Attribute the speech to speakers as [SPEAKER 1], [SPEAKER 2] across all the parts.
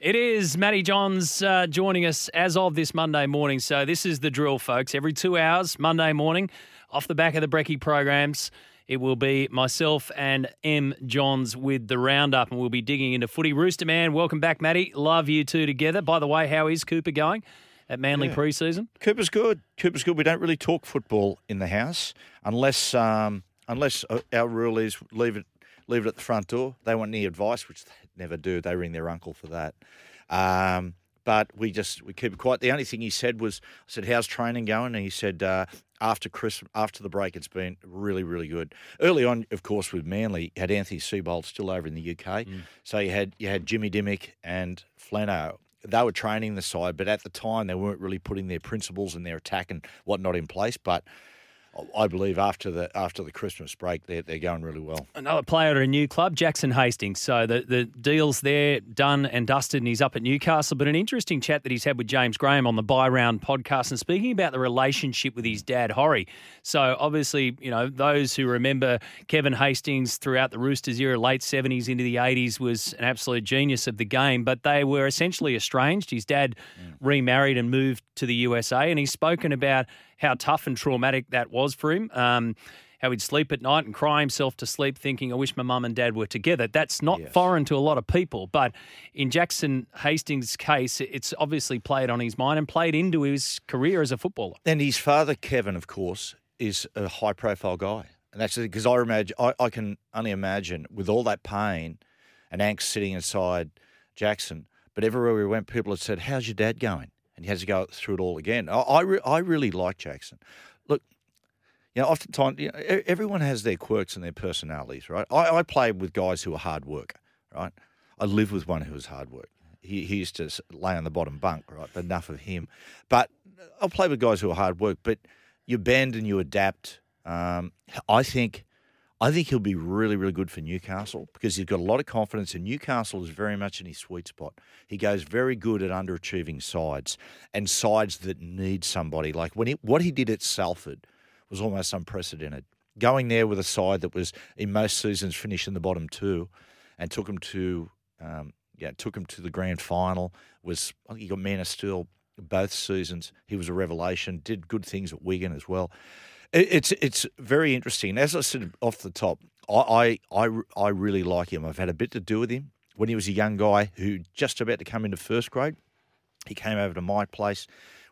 [SPEAKER 1] It is Matty Johns uh, joining us as of this Monday morning. So this is the drill, folks. Every two hours, Monday morning, off the back of the Brecky programs, it will be myself and M. Johns with the roundup, and we'll be digging into footy. Rooster Man, welcome back, Matty. Love you two together. By the way, how is Cooper going at Manly
[SPEAKER 2] Yeah.
[SPEAKER 1] pre-season?
[SPEAKER 2] Cooper's good. Cooper's good. We don't really talk football in the house unless um, unless uh, our rule is leave it leave it at the front door. They want any advice, which they never do. They ring their uncle for that. Um, but we just we keep it quiet. The only thing he said was, I said, "How's training going?" And he said, uh, "After Christmas, after the break, it's been really, really good." Early on, of course, with Manly, you had Anthony Seibold still over in the UK, so you had you had Jimmy Dimmick and Flano. They were training the side, but at the time they weren't really putting their principles and their attack and whatnot in place. But I believe after the after the Christmas break, they're they're going really well.
[SPEAKER 1] Another player at a new club, Jackson Hastings. So the, the deal's there, done and dusted, and he's up at Newcastle. But an interesting chat that he's had with James Graham on the Bye Round podcast and speaking about the relationship with his dad, Horry. So obviously, you know, those who remember Kevin Hastings throughout the Roosters era, late 70s into the 80s, was an absolute genius of the game. But they were essentially estranged. His dad mm. remarried and moved to the USA, and he's spoken about how tough and traumatic that was for him. Um, how he'd sleep at night and cry himself to sleep thinking, I wish my mum and dad were together. That's not
[SPEAKER 2] Yes.
[SPEAKER 1] foreign to a lot of people. But in Jackson Hastings' case, it's obviously played on his mind and played into his career as a footballer.
[SPEAKER 2] And his father, Kevin, of course, is a high profile guy. And that's because I imagine I, I can only imagine with all that pain and angst sitting inside Jackson. But everywhere we went, people had said, How's your dad going? And he has to go through it all again. I, I, re- I really like Jackson. Look, you know, oftentimes you know, everyone has their quirks and their personalities, right? I, I play with guys who are hard work, right? I live with one who was hard work. He, he used to lay on the bottom bunk, right? Enough of him. But I'll play with guys who are hard work, but you bend and you adapt. Um, I think, I think he'll be really, really good for Newcastle because he's got a lot of confidence, and Newcastle is very much in his sweet spot. He goes very good at underachieving sides and sides that need somebody. Like when he, what he did at Salford was almost unprecedented. Going there with a side that was in most seasons finished in the bottom two, and took him to, um, yeah, took him to the grand final. Was I think he got man of steel both seasons. He was a revelation. Did good things at Wigan as well. It, it's it's very interesting. As I said off the top, I, I I really like him. I've had a bit to do with him when he was a young guy who just about to come into first grade. He came over to my place.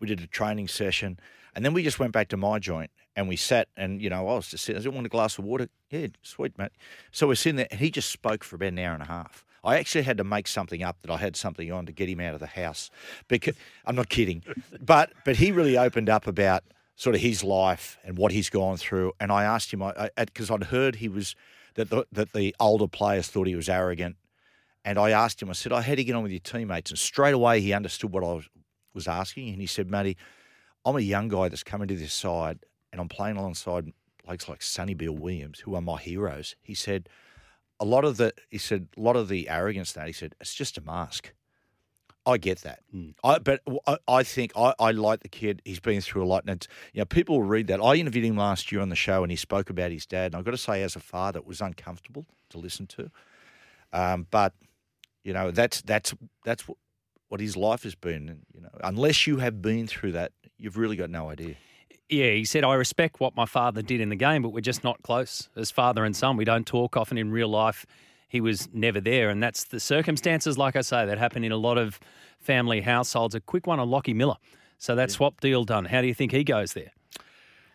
[SPEAKER 2] We did a training session, and then we just went back to my joint and we sat. And you know, I was just sitting. I said, "Want a glass of water?" Yeah, sweet, mate. So we're sitting there, and he just spoke for about an hour and a half. I actually had to make something up that I had something on to get him out of the house. Because I'm not kidding, but but he really opened up about sort of his life and what he's gone through. And I asked him, because I'd heard he was that the, that the older players thought he was arrogant. And I asked him, I said, I had to get on with your teammates. And straight away he understood what I was, was asking. And he said, Matty, I'm a young guy that's coming to this side and I'm playing alongside blokes like Sonny Bill Williams, who are my heroes. He said, a lot of the, he said, a lot of the arrogance that he said, it's just a mask. I get that. I, but I, I think I, I like the kid. He's been through a lot. And it's, you know, people will read that. I interviewed him last year on the show and he spoke about his dad. And I've got to say, as a father, it was uncomfortable to listen to. Um, but you know that's that's that's what, what his life has been. You know, unless you have been through that, you've really got no idea.
[SPEAKER 1] Yeah, he said, I respect what my father did in the game, but we're just not close as father and son. We don't talk often in real life. He was never there. And that's the circumstances, like I say, that happen in a lot of family households. A quick one on Lockie Miller. So that swap deal done. How do you think he goes there?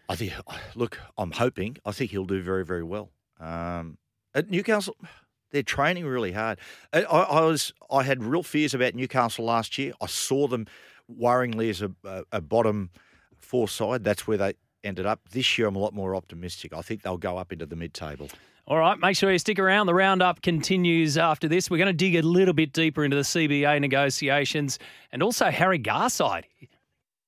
[SPEAKER 2] I think. Look, I'm hoping. I think he'll do very, very well. Um, at Newcastle, they're training really hard. I, I I was. I had real fears about Newcastle last year. I saw them worryingly as a, a, a bottom four side. That's where they ended up. This year, I'm a lot more optimistic. I think they'll go up into the mid-table.
[SPEAKER 1] All right, make sure you stick around. The roundup continues after this. We're going to dig a little bit deeper into the CBA negotiations and also Harry Garside.